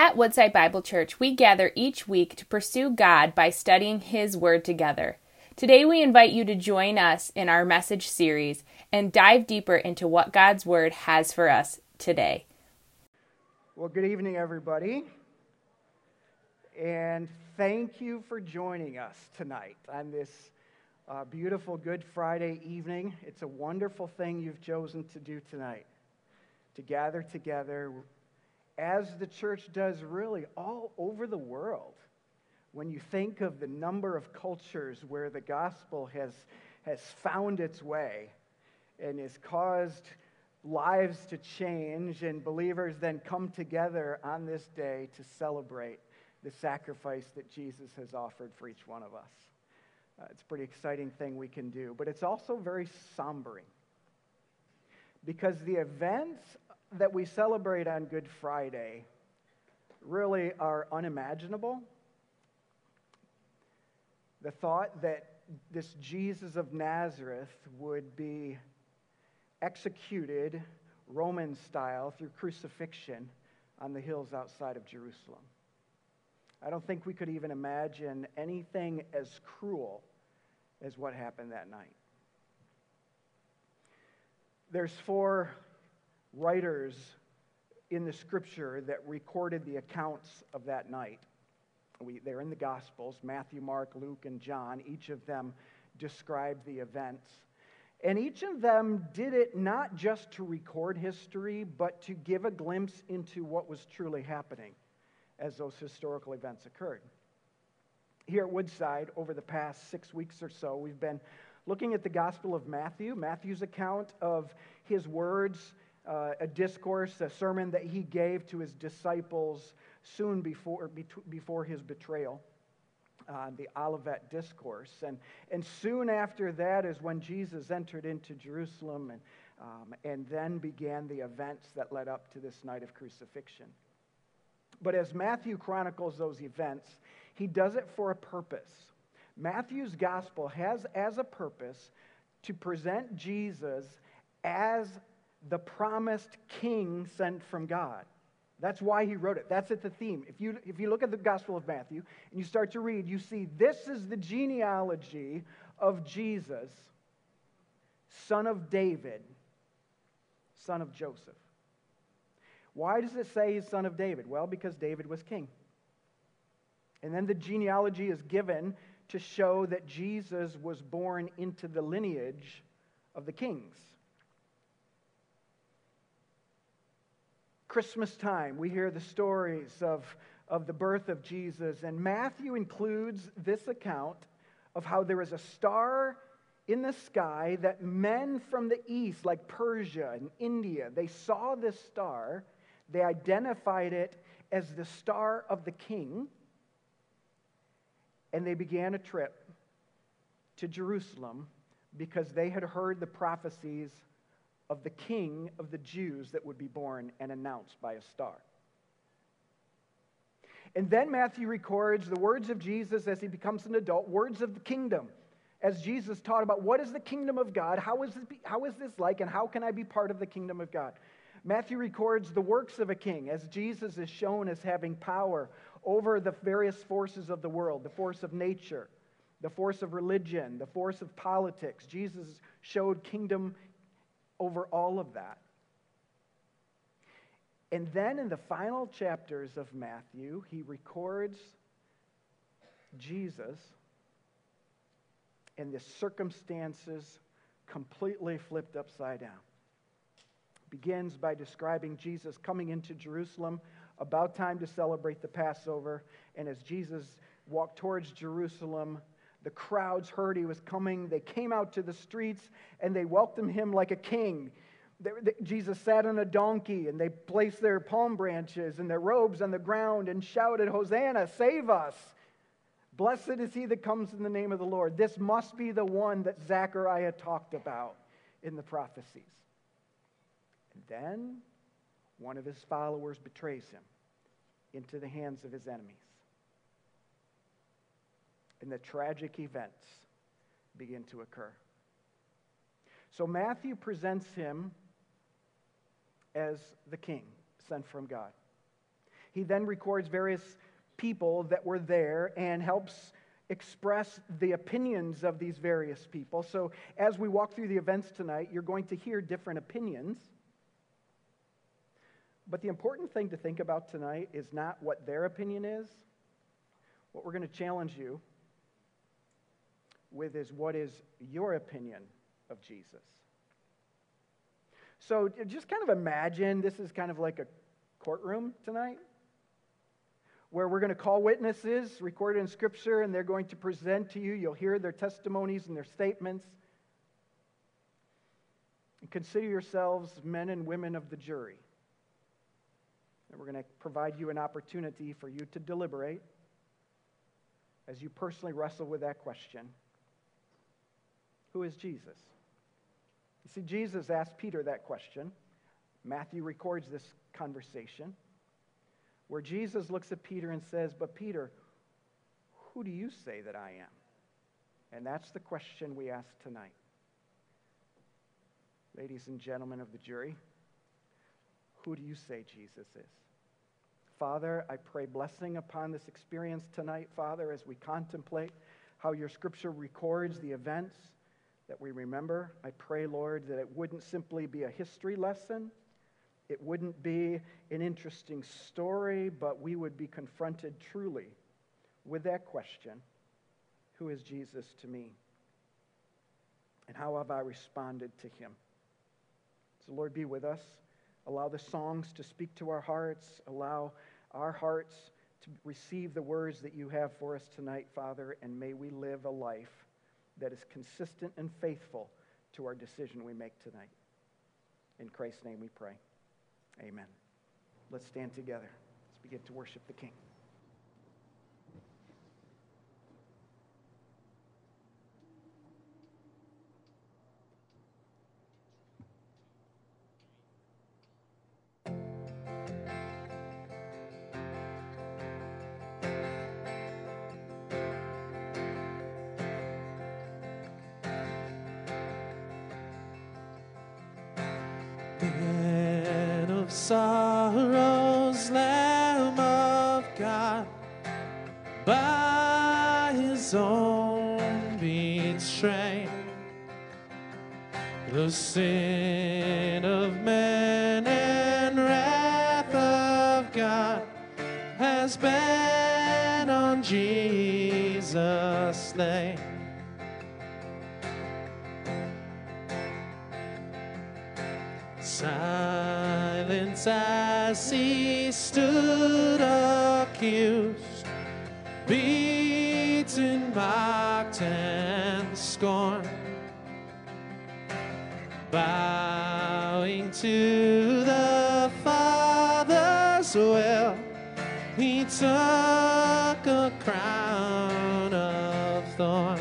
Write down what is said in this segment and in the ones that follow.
At Woodside Bible Church, we gather each week to pursue God by studying His Word together. Today, we invite you to join us in our message series and dive deeper into what God's Word has for us today. Well, good evening, everybody. And thank you for joining us tonight on this uh, beautiful Good Friday evening. It's a wonderful thing you've chosen to do tonight to gather together as the church does really all over the world. When you think of the number of cultures where the gospel has, has found its way and has caused lives to change, and believers then come together on this day to celebrate the sacrifice that Jesus has offered for each one of us. Uh, it's a pretty exciting thing we can do, but it's also very sombering because the events that we celebrate on Good Friday really are unimaginable. The thought that this Jesus of Nazareth would be executed Roman style through crucifixion on the hills outside of Jerusalem. I don't think we could even imagine anything as cruel as what happened that night. There's four writers in the scripture that recorded the accounts of that night. We, they're in the Gospels Matthew, Mark, Luke, and John. Each of them described the events. And each of them did it not just to record history, but to give a glimpse into what was truly happening as those historical events occurred. Here at Woodside, over the past six weeks or so, we've been looking at the Gospel of Matthew, Matthew's account of his words uh, a discourse, a sermon that he gave to his disciples soon before, before his betrayal. Uh, the Olivet Discourse. And, and soon after that is when Jesus entered into Jerusalem and, um, and then began the events that led up to this night of crucifixion. But as Matthew chronicles those events, he does it for a purpose. Matthew's gospel has as a purpose to present Jesus as the promised king sent from God. That's why he wrote it. That's at the theme. If you, if you look at the Gospel of Matthew and you start to read, you see this is the genealogy of Jesus, son of David, son of Joseph. Why does it say he's son of David? Well, because David was king. And then the genealogy is given to show that Jesus was born into the lineage of the kings. Christmas time, we hear the stories of, of the birth of Jesus, and Matthew includes this account of how there is a star in the sky that men from the east, like Persia and India, they saw this star, they identified it as the star of the king, and they began a trip to Jerusalem because they had heard the prophecies of the king of the Jews that would be born and announced by a star. And then Matthew records the words of Jesus as he becomes an adult, words of the kingdom. As Jesus taught about what is the kingdom of God, how is, this, how is this like, and how can I be part of the kingdom of God? Matthew records the works of a king as Jesus is shown as having power over the various forces of the world the force of nature, the force of religion, the force of politics. Jesus showed kingdom over all of that. And then in the final chapters of Matthew, he records Jesus and the circumstances completely flipped upside down. Begins by describing Jesus coming into Jerusalem about time to celebrate the Passover. And as Jesus walked towards Jerusalem, the crowds heard he was coming. They came out to the streets and they welcomed him like a king. Jesus sat on a donkey and they placed their palm branches and their robes on the ground and shouted, Hosanna, save us. Blessed is he that comes in the name of the Lord. This must be the one that Zechariah talked about in the prophecies. And then one of his followers betrays him into the hands of his enemies and the tragic events begin to occur. So Matthew presents him as the king sent from God. He then records various people that were there and helps express the opinions of these various people. So, as we walk through the events tonight, you're going to hear different opinions. But the important thing to think about tonight is not what their opinion is. What we're going to challenge you with is what is your opinion of Jesus? So just kind of imagine this is kind of like a courtroom tonight where we're going to call witnesses recorded in Scripture and they're going to present to you. You'll hear their testimonies and their statements. And consider yourselves men and women of the jury. And we're going to provide you an opportunity for you to deliberate as you personally wrestle with that question Who is Jesus? You see, Jesus asked Peter that question. Matthew records this conversation where Jesus looks at Peter and says, But Peter, who do you say that I am? And that's the question we ask tonight. Ladies and gentlemen of the jury, who do you say Jesus is? Father, I pray blessing upon this experience tonight, Father, as we contemplate how your scripture records the events that we remember. I pray, Lord, that it wouldn't simply be a history lesson, it wouldn't be an interesting story, but we would be confronted truly with that question Who is Jesus to me? And how have I responded to him? So, Lord, be with us. Allow the songs to speak to our hearts. Allow our hearts to receive the words that you have for us tonight, Father, and may we live a life that is consistent and faithful to our decision we make tonight. In Christ's name we pray. Amen. Let's stand together. Let's begin to worship the King. Sorrows, Lamb of God, by his own betrayed, the sin to the Father's will, he took a crown of thorns.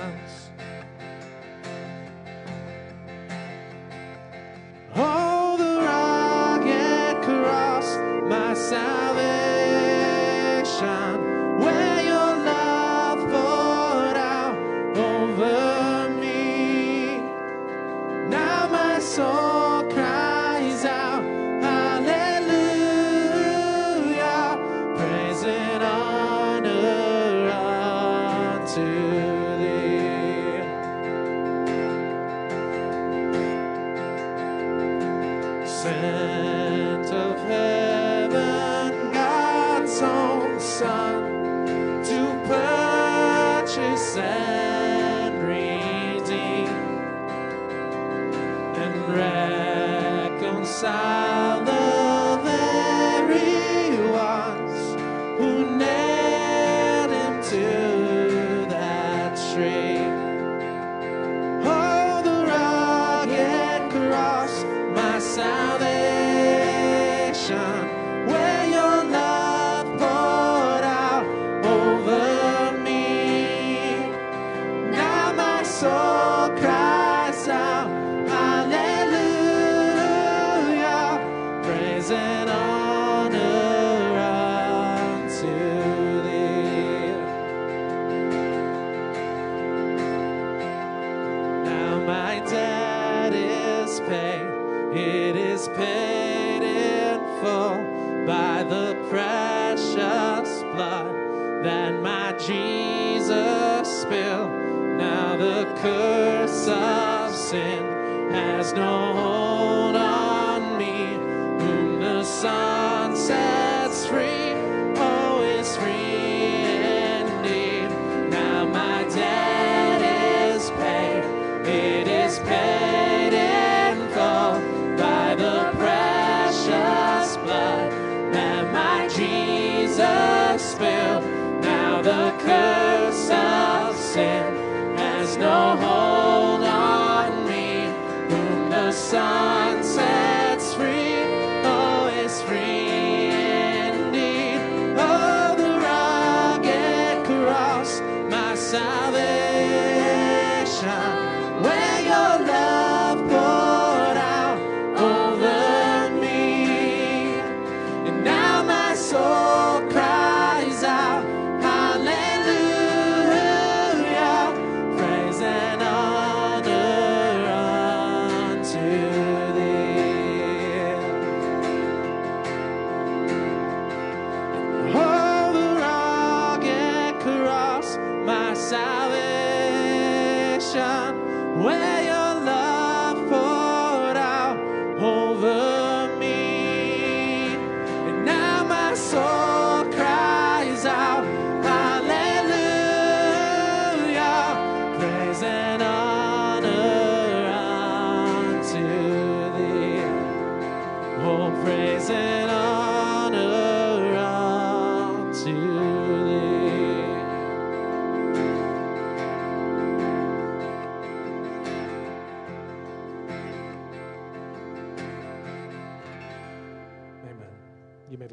Of sin has no hold on me, whom the Son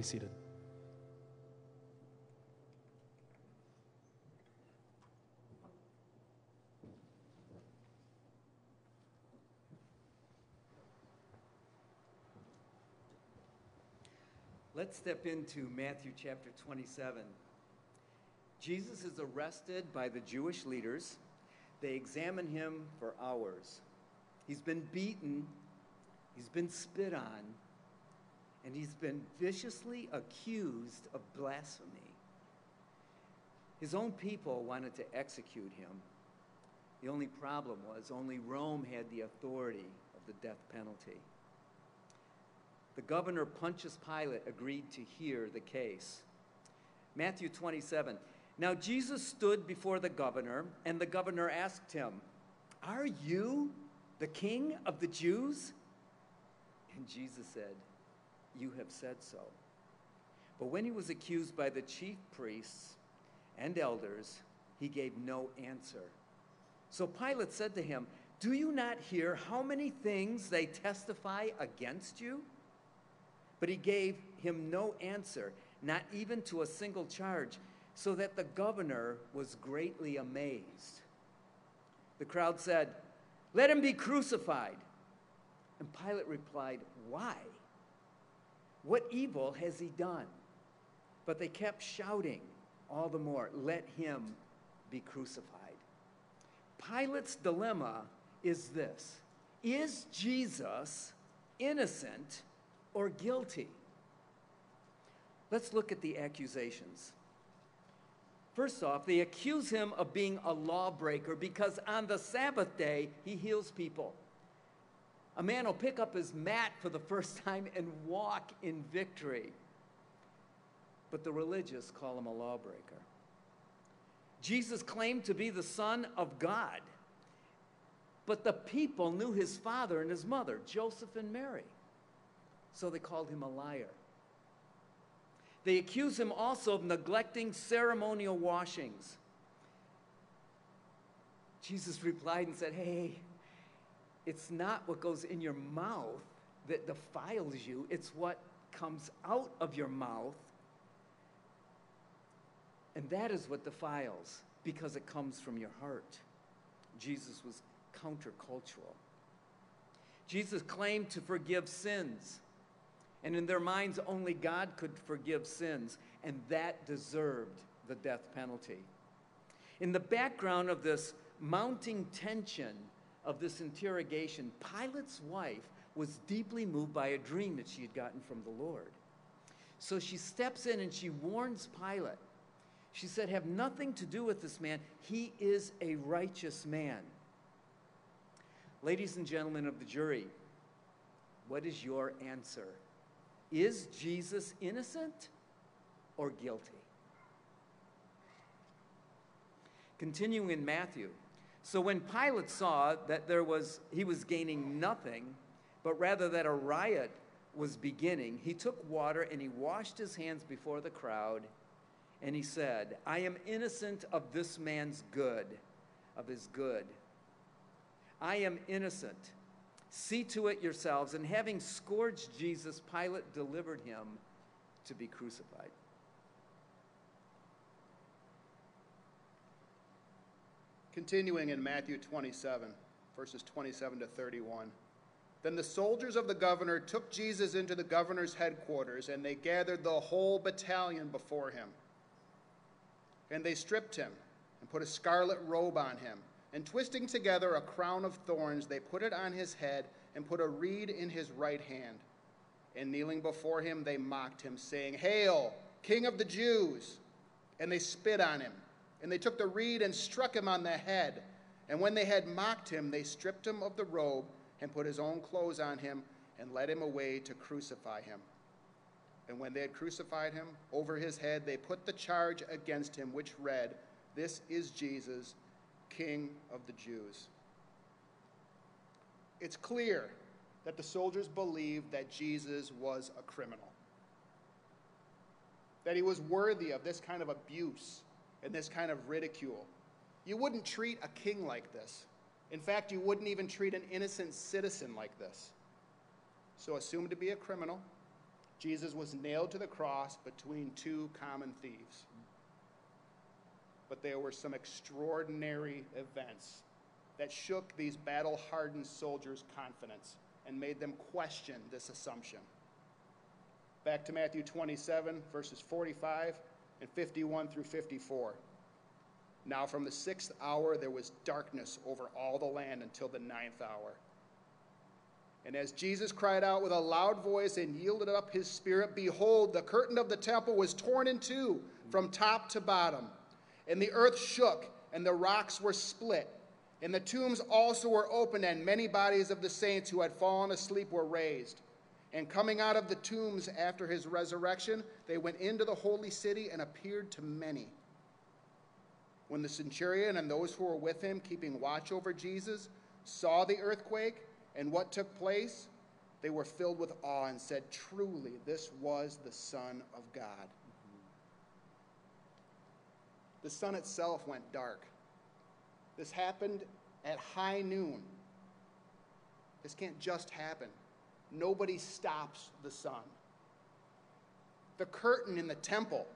seated. Let's step into Matthew chapter 27. Jesus is arrested by the Jewish leaders. They examine him for hours. He's been beaten, he's been spit on, and he's been viciously accused of blasphemy. His own people wanted to execute him. The only problem was only Rome had the authority of the death penalty. The governor Pontius Pilate agreed to hear the case. Matthew 27. Now Jesus stood before the governor, and the governor asked him, Are you the king of the Jews? And Jesus said, You have said so. But when he was accused by the chief priests and elders, he gave no answer. So Pilate said to him, Do you not hear how many things they testify against you? But he gave him no answer, not even to a single charge, so that the governor was greatly amazed. The crowd said, Let him be crucified. And Pilate replied, Why? What evil has he done? But they kept shouting all the more, Let him be crucified. Pilate's dilemma is this Is Jesus innocent or guilty? Let's look at the accusations. First off, they accuse him of being a lawbreaker because on the Sabbath day, he heals people. A man will pick up his mat for the first time and walk in victory. But the religious call him a lawbreaker. Jesus claimed to be the Son of God, but the people knew his father and his mother, Joseph and Mary. So they called him a liar. They accuse him also of neglecting ceremonial washings. Jesus replied and said, Hey, it's not what goes in your mouth that defiles you, it's what comes out of your mouth. And that is what defiles because it comes from your heart. Jesus was countercultural. Jesus claimed to forgive sins. And in their minds, only God could forgive sins, and that deserved the death penalty. In the background of this mounting tension of this interrogation, Pilate's wife was deeply moved by a dream that she had gotten from the Lord. So she steps in and she warns Pilate. She said, Have nothing to do with this man. He is a righteous man. Ladies and gentlemen of the jury, what is your answer? Is Jesus innocent or guilty? Continuing in Matthew. So when Pilate saw that there was he was gaining nothing, but rather that a riot was beginning, he took water and he washed his hands before the crowd, and he said, I am innocent of this man's good, of his good. I am innocent. See to it yourselves. And having scourged Jesus, Pilate delivered him to be crucified. Continuing in Matthew 27, verses 27 to 31. Then the soldiers of the governor took Jesus into the governor's headquarters, and they gathered the whole battalion before him. And they stripped him and put a scarlet robe on him. And twisting together a crown of thorns, they put it on his head and put a reed in his right hand. And kneeling before him, they mocked him, saying, Hail, King of the Jews! And they spit on him. And they took the reed and struck him on the head. And when they had mocked him, they stripped him of the robe and put his own clothes on him and led him away to crucify him. And when they had crucified him, over his head they put the charge against him, which read, This is Jesus, King of the Jews. It's clear that the soldiers believed that Jesus was a criminal, that he was worthy of this kind of abuse and this kind of ridicule. You wouldn't treat a king like this. In fact, you wouldn't even treat an innocent citizen like this. So, assumed to be a criminal, Jesus was nailed to the cross between two common thieves. But there were some extraordinary events that shook these battle hardened soldiers' confidence and made them question this assumption. Back to Matthew 27, verses 45 and 51 through 54. Now, from the sixth hour, there was darkness over all the land until the ninth hour. And as Jesus cried out with a loud voice and yielded up his spirit, behold, the curtain of the temple was torn in two from top to bottom. And the earth shook, and the rocks were split. And the tombs also were opened, and many bodies of the saints who had fallen asleep were raised. And coming out of the tombs after his resurrection, they went into the holy city and appeared to many. When the centurion and those who were with him, keeping watch over Jesus, saw the earthquake and what took place, they were filled with awe and said, Truly, this was the Son of God. The sun itself went dark. This happened at high noon. This can't just happen. Nobody stops the sun. The curtain in the temple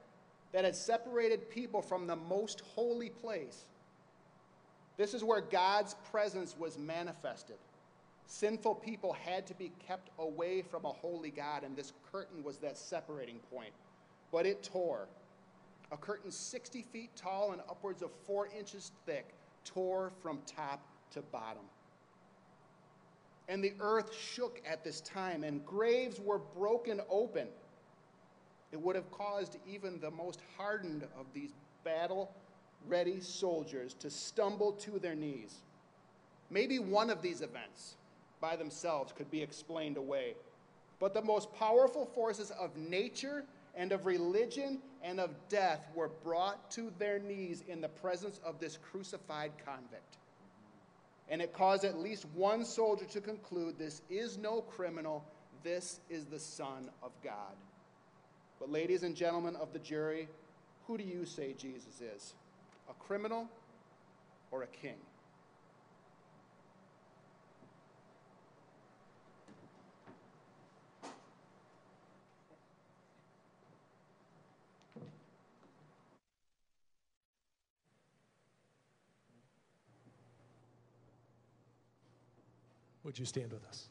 that had separated people from the most holy place. This is where God's presence was manifested. Sinful people had to be kept away from a holy God, and this curtain was that separating point. But it tore. A curtain 60 feet tall and upwards of four inches thick tore from top to bottom. And the earth shook at this time, and graves were broken open it would have caused even the most hardened of these battle ready soldiers to stumble to their knees. Maybe one of these events by themselves could be explained away. But the most powerful forces of nature and of religion and of death were brought to their knees in the presence of this crucified convict. And it caused at least one soldier to conclude this is no criminal, this is the Son of God. But, ladies and gentlemen of the jury, who do you say Jesus is? A criminal or a king? Would you stand with us?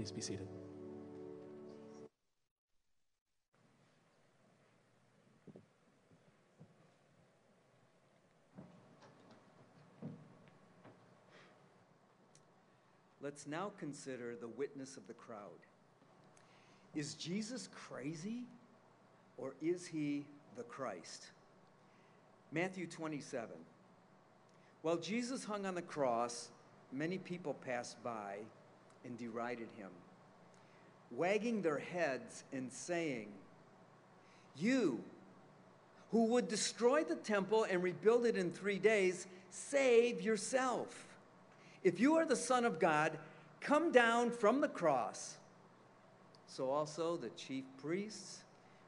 Please be seated. Let's now consider the witness of the crowd. Is Jesus crazy or is he the Christ? Matthew 27. While Jesus hung on the cross, many people passed by and derided him, wagging their heads and saying, You, who would destroy the temple and rebuild it in three days, save yourself. If you are the Son of God, come down from the cross. So also the chief priests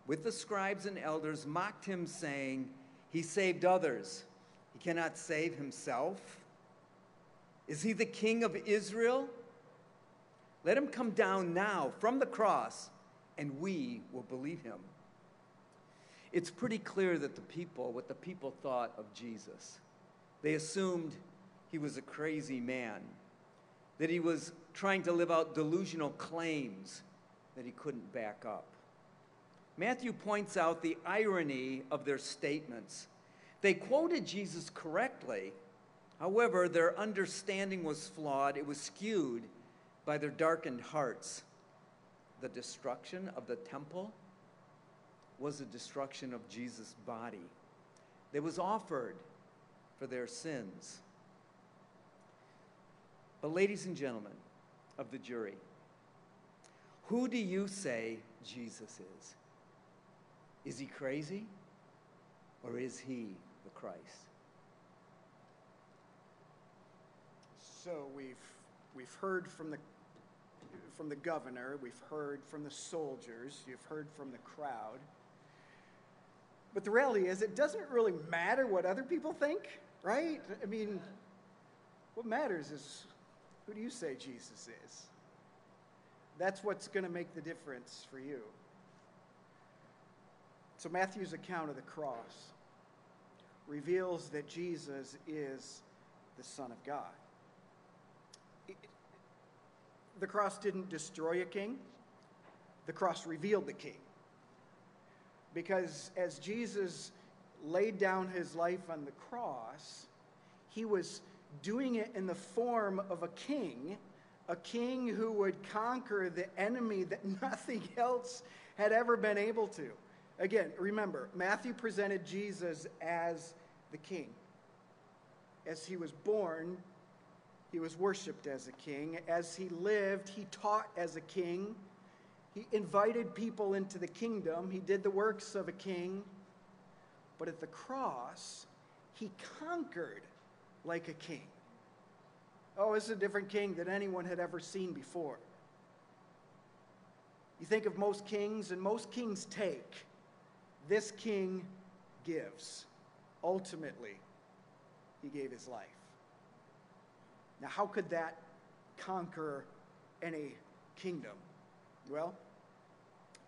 with the scribes and elders mocked him, saying, He saved others. He cannot save himself. Is he the king of Israel? Let him come down now from the cross, and we will believe him. It's pretty clear that the people, what the people thought of Jesus, they assumed he was a crazy man, that he was trying to live out delusional claims that he couldn't back up. Matthew points out the irony of their statements. They quoted Jesus correctly, however, their understanding was flawed, it was skewed by their darkened hearts. The destruction of the temple was the destruction of Jesus' body that was offered for their sins. But, ladies and gentlemen of the jury, who do you say Jesus is? Is he crazy or is he the Christ? So we've, we've heard from the, from the governor, we've heard from the soldiers, you've heard from the crowd. But the reality is, it doesn't really matter what other people think, right? I mean, what matters is who do you say Jesus is? That's what's going to make the difference for you. So, Matthew's account of the cross reveals that Jesus is the Son of God. The cross didn't destroy a king, the cross revealed the king. Because as Jesus laid down his life on the cross, he was doing it in the form of a king, a king who would conquer the enemy that nothing else had ever been able to. Again, remember, Matthew presented Jesus as the king. As he was born, he was worshiped as a king. As he lived, he taught as a king. He invited people into the kingdom. He did the works of a king. But at the cross, he conquered like a king. Oh, it's a different king than anyone had ever seen before. You think of most kings, and most kings take. This king gives. Ultimately, he gave his life. Now, how could that conquer any kingdom? Well,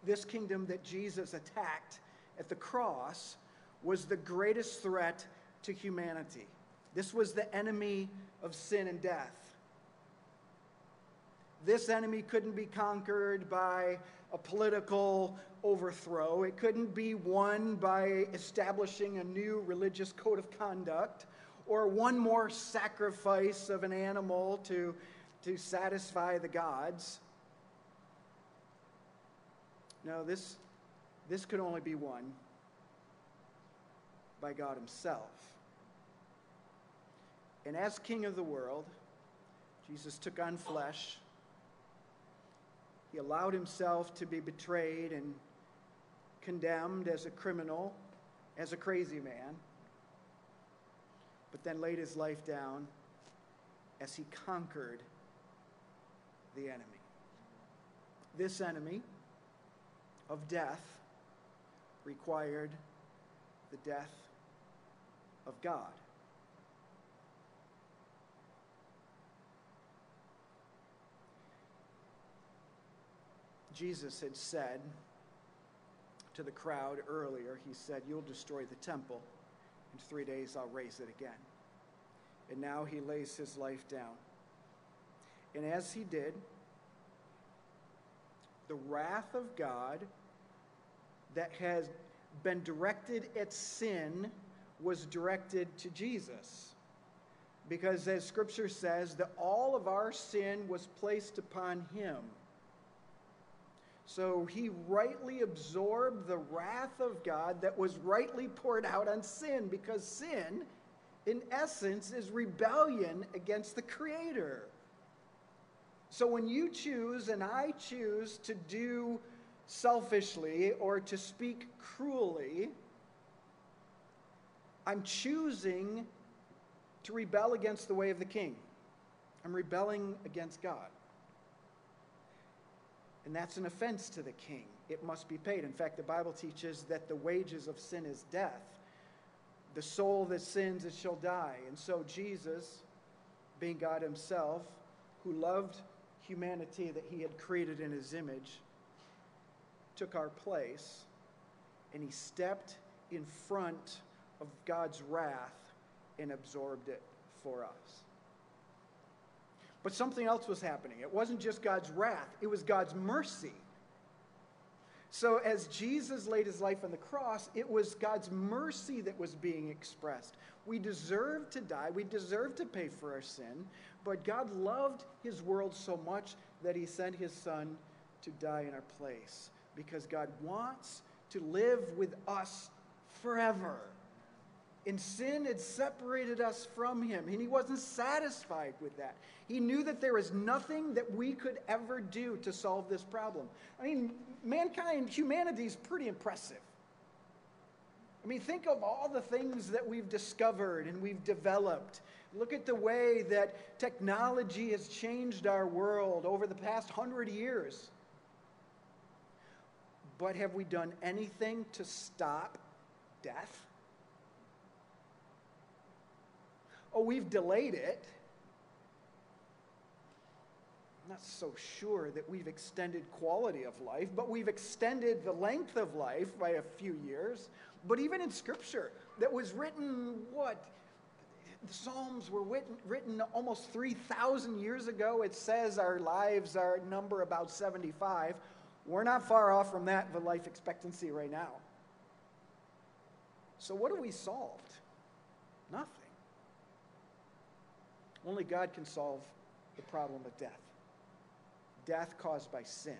this kingdom that Jesus attacked at the cross was the greatest threat to humanity. This was the enemy of sin and death. This enemy couldn't be conquered by a political overthrow. It couldn't be won by establishing a new religious code of conduct or one more sacrifice of an animal to, to satisfy the gods. No, this, this could only be won by God Himself. And as King of the world, Jesus took on flesh. He allowed himself to be betrayed and condemned as a criminal, as a crazy man, but then laid his life down as he conquered the enemy. This enemy of death required the death of God. Jesus had said to the crowd earlier, He said, You'll destroy the temple. In three days, I'll raise it again. And now He lays His life down. And as He did, the wrath of God that has been directed at sin was directed to Jesus. Because as Scripture says, that all of our sin was placed upon Him. So he rightly absorbed the wrath of God that was rightly poured out on sin because sin, in essence, is rebellion against the Creator. So when you choose and I choose to do selfishly or to speak cruelly, I'm choosing to rebel against the way of the king. I'm rebelling against God. And that's an offense to the king. It must be paid. In fact, the Bible teaches that the wages of sin is death. The soul that sins, it shall die. And so Jesus, being God himself, who loved humanity that he had created in his image, took our place and he stepped in front of God's wrath and absorbed it for us. But something else was happening. It wasn't just God's wrath, it was God's mercy. So, as Jesus laid his life on the cross, it was God's mercy that was being expressed. We deserved to die, we deserved to pay for our sin, but God loved his world so much that he sent his son to die in our place because God wants to live with us forever. And sin had separated us from him, and he wasn't satisfied with that. He knew that there was nothing that we could ever do to solve this problem. I mean, mankind, humanity is pretty impressive. I mean, think of all the things that we've discovered and we've developed. Look at the way that technology has changed our world over the past hundred years. But have we done anything to stop death? Oh, we've delayed it. I'm not so sure that we've extended quality of life, but we've extended the length of life by a few years. But even in Scripture, that was written, what? The Psalms were written, written almost 3,000 years ago. It says our lives are number about 75. We're not far off from that, the life expectancy right now. So, what have we solved? Nothing. Only God can solve the problem of death. Death caused by sin.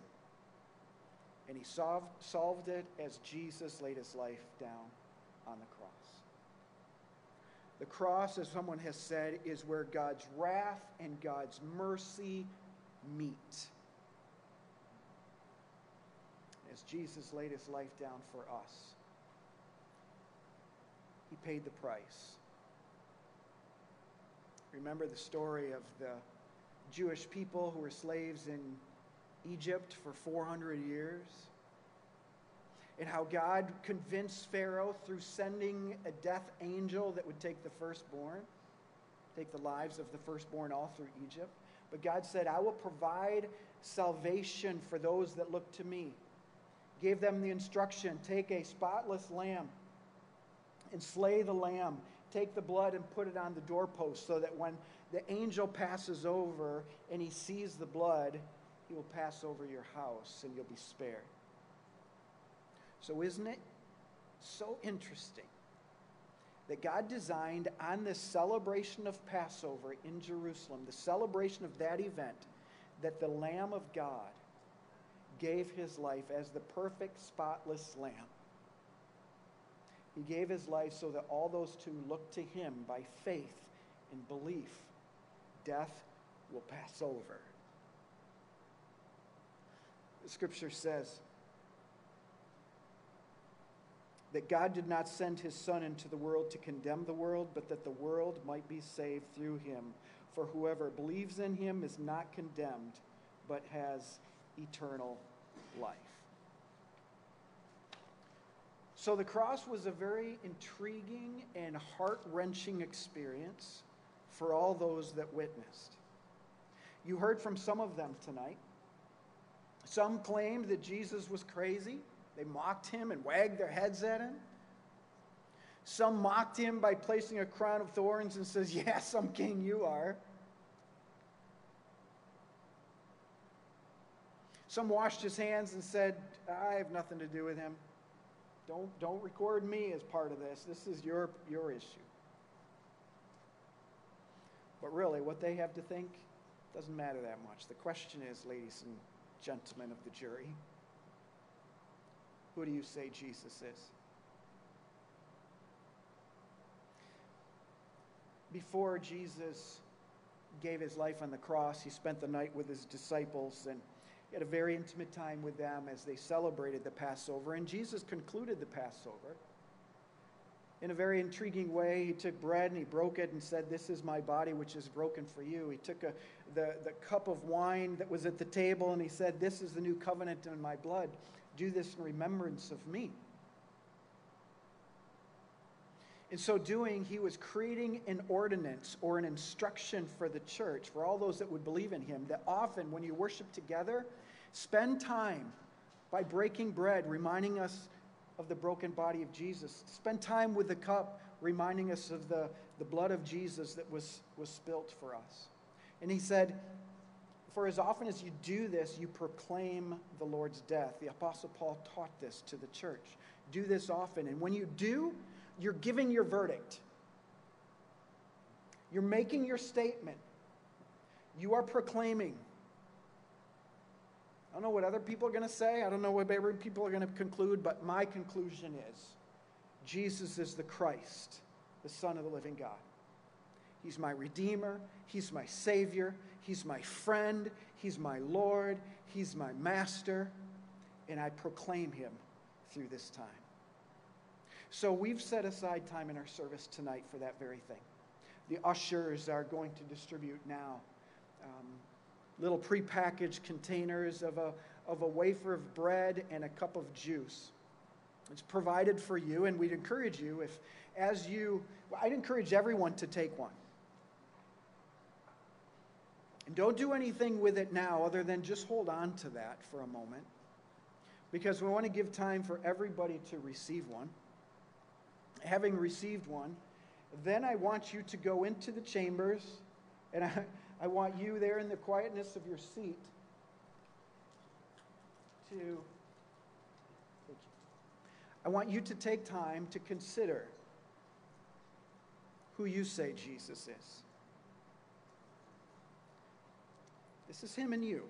And he solved, solved it as Jesus laid his life down on the cross. The cross, as someone has said, is where God's wrath and God's mercy meet. As Jesus laid his life down for us, he paid the price. Remember the story of the Jewish people who were slaves in Egypt for 400 years? And how God convinced Pharaoh through sending a death angel that would take the firstborn, take the lives of the firstborn all through Egypt. But God said, I will provide salvation for those that look to me. Gave them the instruction take a spotless lamb and slay the lamb take the blood and put it on the doorpost so that when the angel passes over and he sees the blood, he will pass over your house and you'll be spared. So, isn't it so interesting that God designed on this celebration of Passover in Jerusalem, the celebration of that event, that the Lamb of God gave his life as the perfect, spotless lamb? He gave his life so that all those who look to him by faith and belief, death will pass over. The scripture says that God did not send his Son into the world to condemn the world, but that the world might be saved through him. For whoever believes in him is not condemned, but has eternal life. So the cross was a very intriguing and heart wrenching experience for all those that witnessed. You heard from some of them tonight. Some claimed that Jesus was crazy. They mocked him and wagged their heads at him. Some mocked him by placing a crown of thorns and says, "Yes, "Yeah, some king you are." Some washed his hands and said, "I have nothing to do with him." Don't, don't record me as part of this. This is your, your issue. But really, what they have to think doesn't matter that much. The question is, ladies and gentlemen of the jury, who do you say Jesus is? Before Jesus gave his life on the cross, he spent the night with his disciples and he had a very intimate time with them as they celebrated the Passover. And Jesus concluded the Passover in a very intriguing way. He took bread and he broke it and said, This is my body, which is broken for you. He took a, the, the cup of wine that was at the table and he said, This is the new covenant in my blood. Do this in remembrance of me. In so doing, he was creating an ordinance or an instruction for the church, for all those that would believe in him, that often when you worship together, spend time by breaking bread, reminding us of the broken body of Jesus. Spend time with the cup, reminding us of the, the blood of Jesus that was, was spilt for us. And he said, For as often as you do this, you proclaim the Lord's death. The Apostle Paul taught this to the church. Do this often. And when you do, you're giving your verdict. You're making your statement. You are proclaiming. I don't know what other people are going to say. I don't know what other people are going to conclude, but my conclusion is Jesus is the Christ, the Son of the living God. He's my Redeemer. He's my Savior. He's my friend. He's my Lord. He's my Master. And I proclaim Him through this time. So we've set aside time in our service tonight for that very thing. The ushers are going to distribute now um, little prepackaged containers of a, of a wafer of bread and a cup of juice. It's provided for you, and we'd encourage you if, as you, I'd encourage everyone to take one. And don't do anything with it now other than just hold on to that for a moment because we want to give time for everybody to receive one. Having received one, then I want you to go into the chambers and I, I want you there in the quietness of your seat to. I want you to take time to consider who you say Jesus is. This is him and you.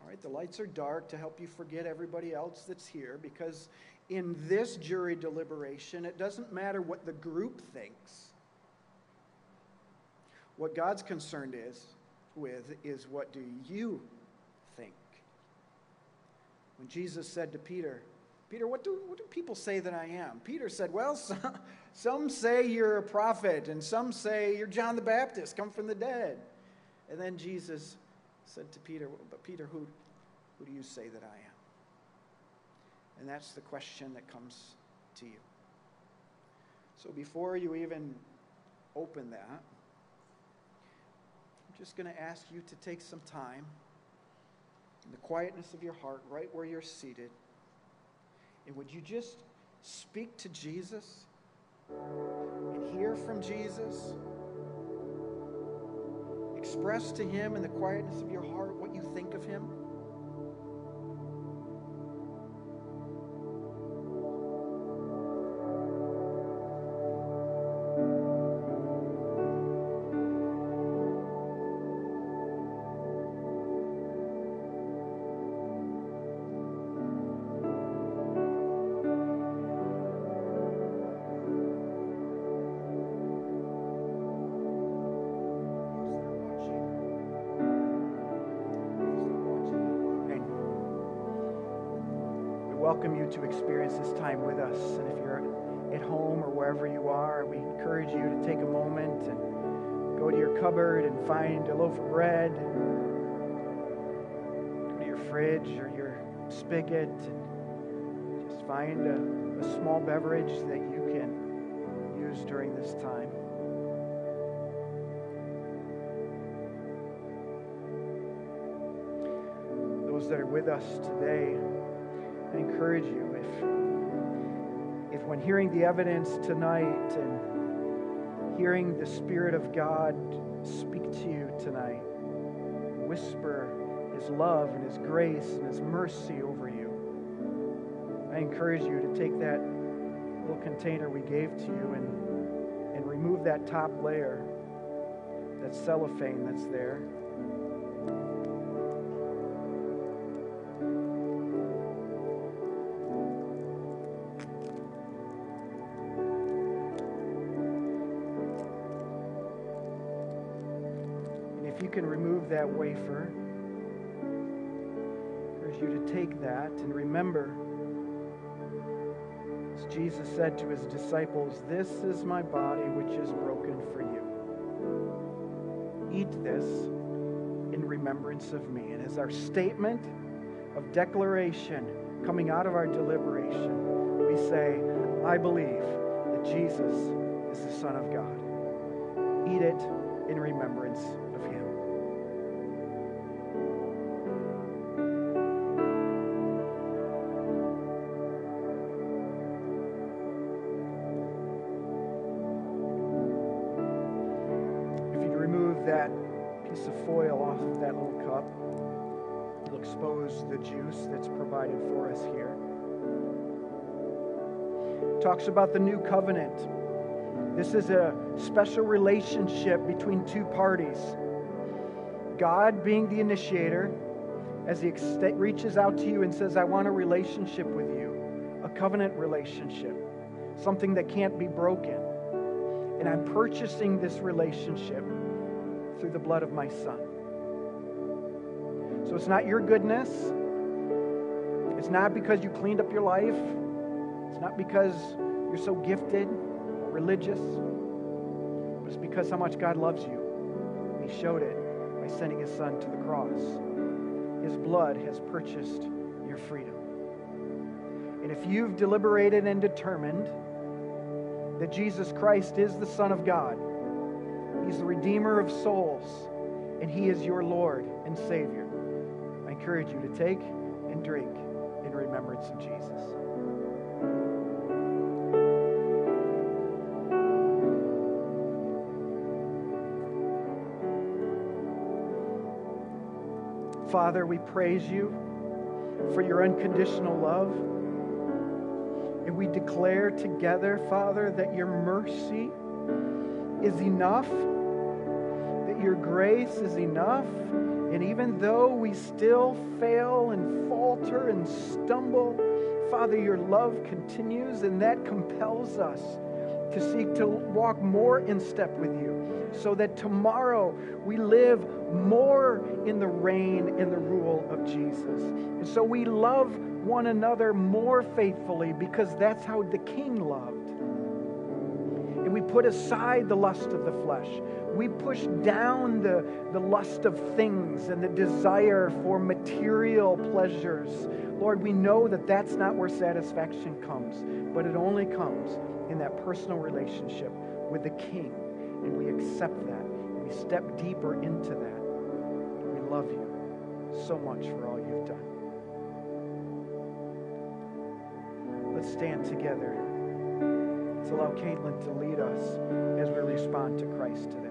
All right, the lights are dark to help you forget everybody else that's here because in this jury deliberation, it doesn't matter what the group thinks. What God's concerned is with is what do you think? When Jesus said to Peter, Peter, what do, what do people say that I am? Peter said, Well, some, some say you're a prophet, and some say you're John the Baptist, come from the dead. And then Jesus said to Peter, But Peter, who, who do you say that I am? And that's the question that comes to you. So before you even open that, just going to ask you to take some time in the quietness of your heart, right where you're seated. And would you just speak to Jesus and hear from Jesus? Express to him in the quietness of your heart what you think of him. To experience this time with us. And if you're at home or wherever you are, we encourage you to take a moment and go to your cupboard and find a loaf of bread. Go to your fridge or your spigot and just find a, a small beverage that you can use during this time. those that are with us today, I encourage you if, if when hearing the evidence tonight and hearing the Spirit of God speak to you tonight, whisper His love and His grace and His mercy over you, I encourage you to take that little container we gave to you and, and remove that top layer, that cellophane that's there. That wafer, I urge you to take that and remember, as Jesus said to his disciples, This is my body which is broken for you. Eat this in remembrance of me. And as our statement of declaration coming out of our deliberation, we say, I believe that Jesus is the Son of God. Eat it in remembrance Talks about the new covenant. This is a special relationship between two parties. God being the initiator, as He reaches out to you and says, I want a relationship with you, a covenant relationship, something that can't be broken. And I'm purchasing this relationship through the blood of my Son. So it's not your goodness, it's not because you cleaned up your life, it's not because you're so gifted or religious, but it's because how much God loves you. He showed it by sending His Son to the cross. His blood has purchased your freedom. And if you've deliberated and determined that Jesus Christ is the Son of God, He's the Redeemer of souls, and He is your Lord and Savior, I encourage you to take and drink in remembrance of Jesus. Father, we praise you for your unconditional love. And we declare together, Father, that your mercy is enough, that your grace is enough. And even though we still fail and falter and stumble, Father, your love continues, and that compels us to seek to walk more in step with you so that tomorrow we live more in the reign and the rule of Jesus. And so we love one another more faithfully because that's how the King loved. And we put aside the lust of the flesh. We push down the, the lust of things and the desire for material pleasures. Lord, we know that that's not where satisfaction comes, but it only comes in that personal relationship with the King. And we accept that. We step deeper into that. We love you so much for all you've done. Let's stand together. Let's allow Caitlin to lead us as we respond to Christ today.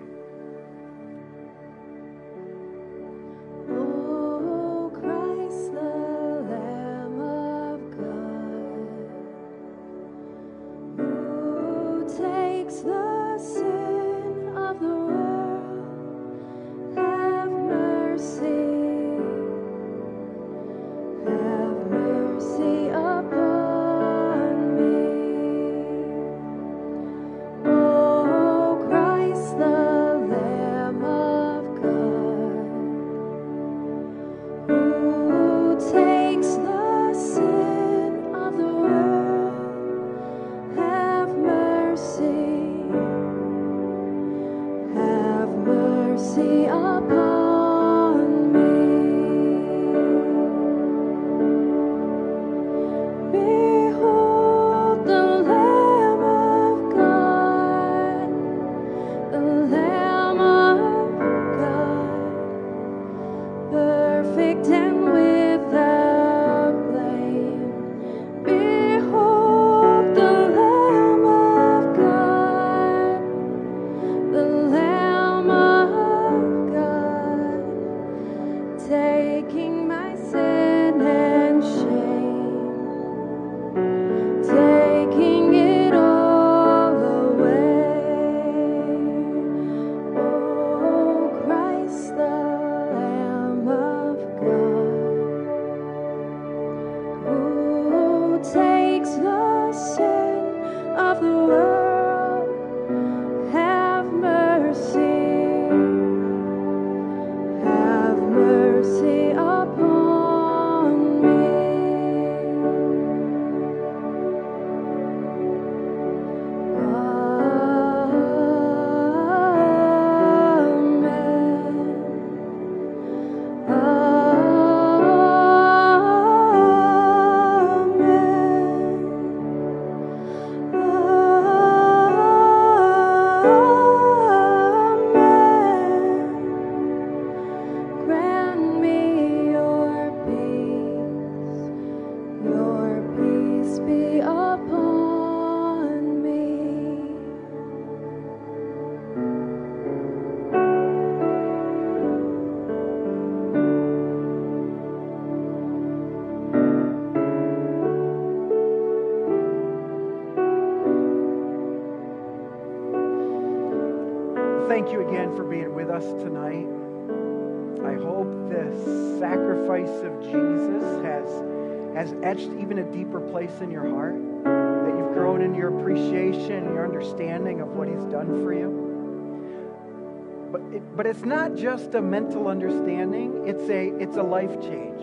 Just a mental understanding, it's a, it's a life change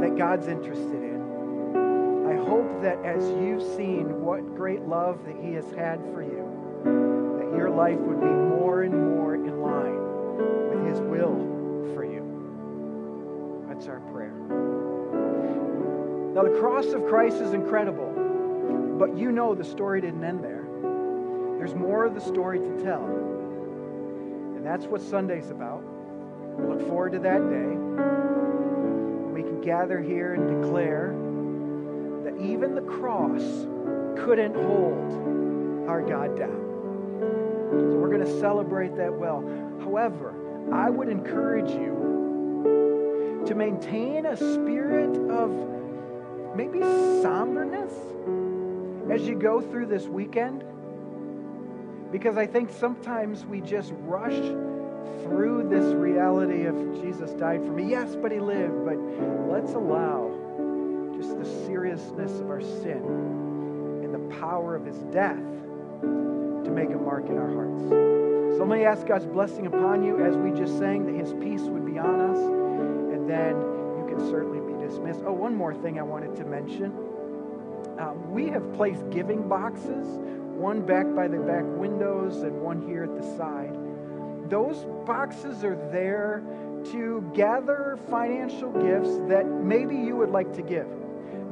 that God's interested in. I hope that as you've seen what great love that He has had for you, that your life would be more and more in line with His will for you. That's our prayer. Now, the cross of Christ is incredible, but you know the story didn't end there. There's more of the story to tell. And that's what Sunday's about. We look forward to that day. We can gather here and declare that even the cross couldn't hold our God down. So we're going to celebrate that well. However, I would encourage you to maintain a spirit of maybe somberness as you go through this weekend. Because I think sometimes we just rush through this reality of Jesus died for me. Yes, but he lived. But let's allow just the seriousness of our sin and the power of his death to make a mark in our hearts. So let me ask God's blessing upon you as we just sang that his peace would be on us. And then you can certainly be dismissed. Oh, one more thing I wanted to mention. Um, we have placed giving boxes, one back by the back windows and one here at the side. Those boxes are there to gather financial gifts that maybe you would like to give,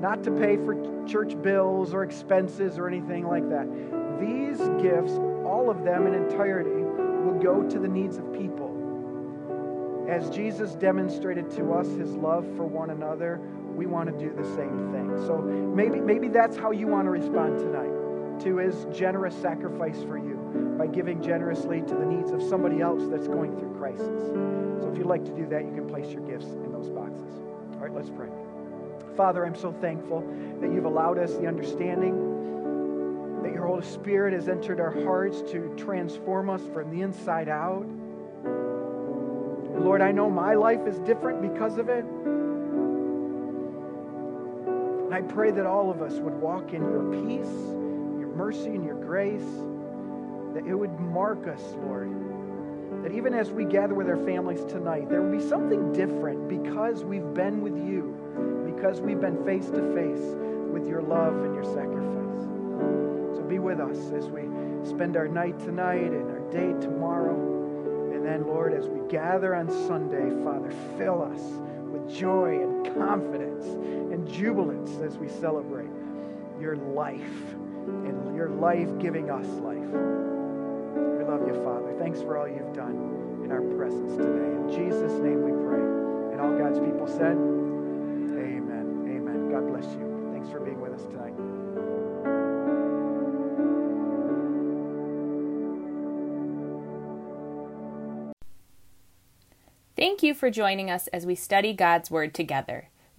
not to pay for church bills or expenses or anything like that. These gifts, all of them in entirety, will go to the needs of people. As Jesus demonstrated to us his love for one another, we want to do the same thing. So maybe, maybe that's how you want to respond tonight to his generous sacrifice for you by giving generously to the needs of somebody else that's going through crisis. So if you'd like to do that, you can place your gifts in those boxes. All right, let's pray. Father, I'm so thankful that you've allowed us the understanding that your Holy Spirit has entered our hearts to transform us from the inside out. Lord, I know my life is different because of it. I pray that all of us would walk in your peace, mercy, and your grace, that it would mark us, Lord. That even as we gather with our families tonight, there will be something different because we've been with you, because we've been face to face with your love and your sacrifice. So be with us as we spend our night tonight and our day tomorrow. And then, Lord, as we gather on Sunday, Father, fill us with joy and confidence and jubilance as we celebrate your life and your life giving us life. We love you, Father. Thanks for all you've done in our presence today. In Jesus' name we pray. And all God's people said, Amen. Amen. God bless you. Thanks for being with us tonight. Thank you for joining us as we study God's Word together.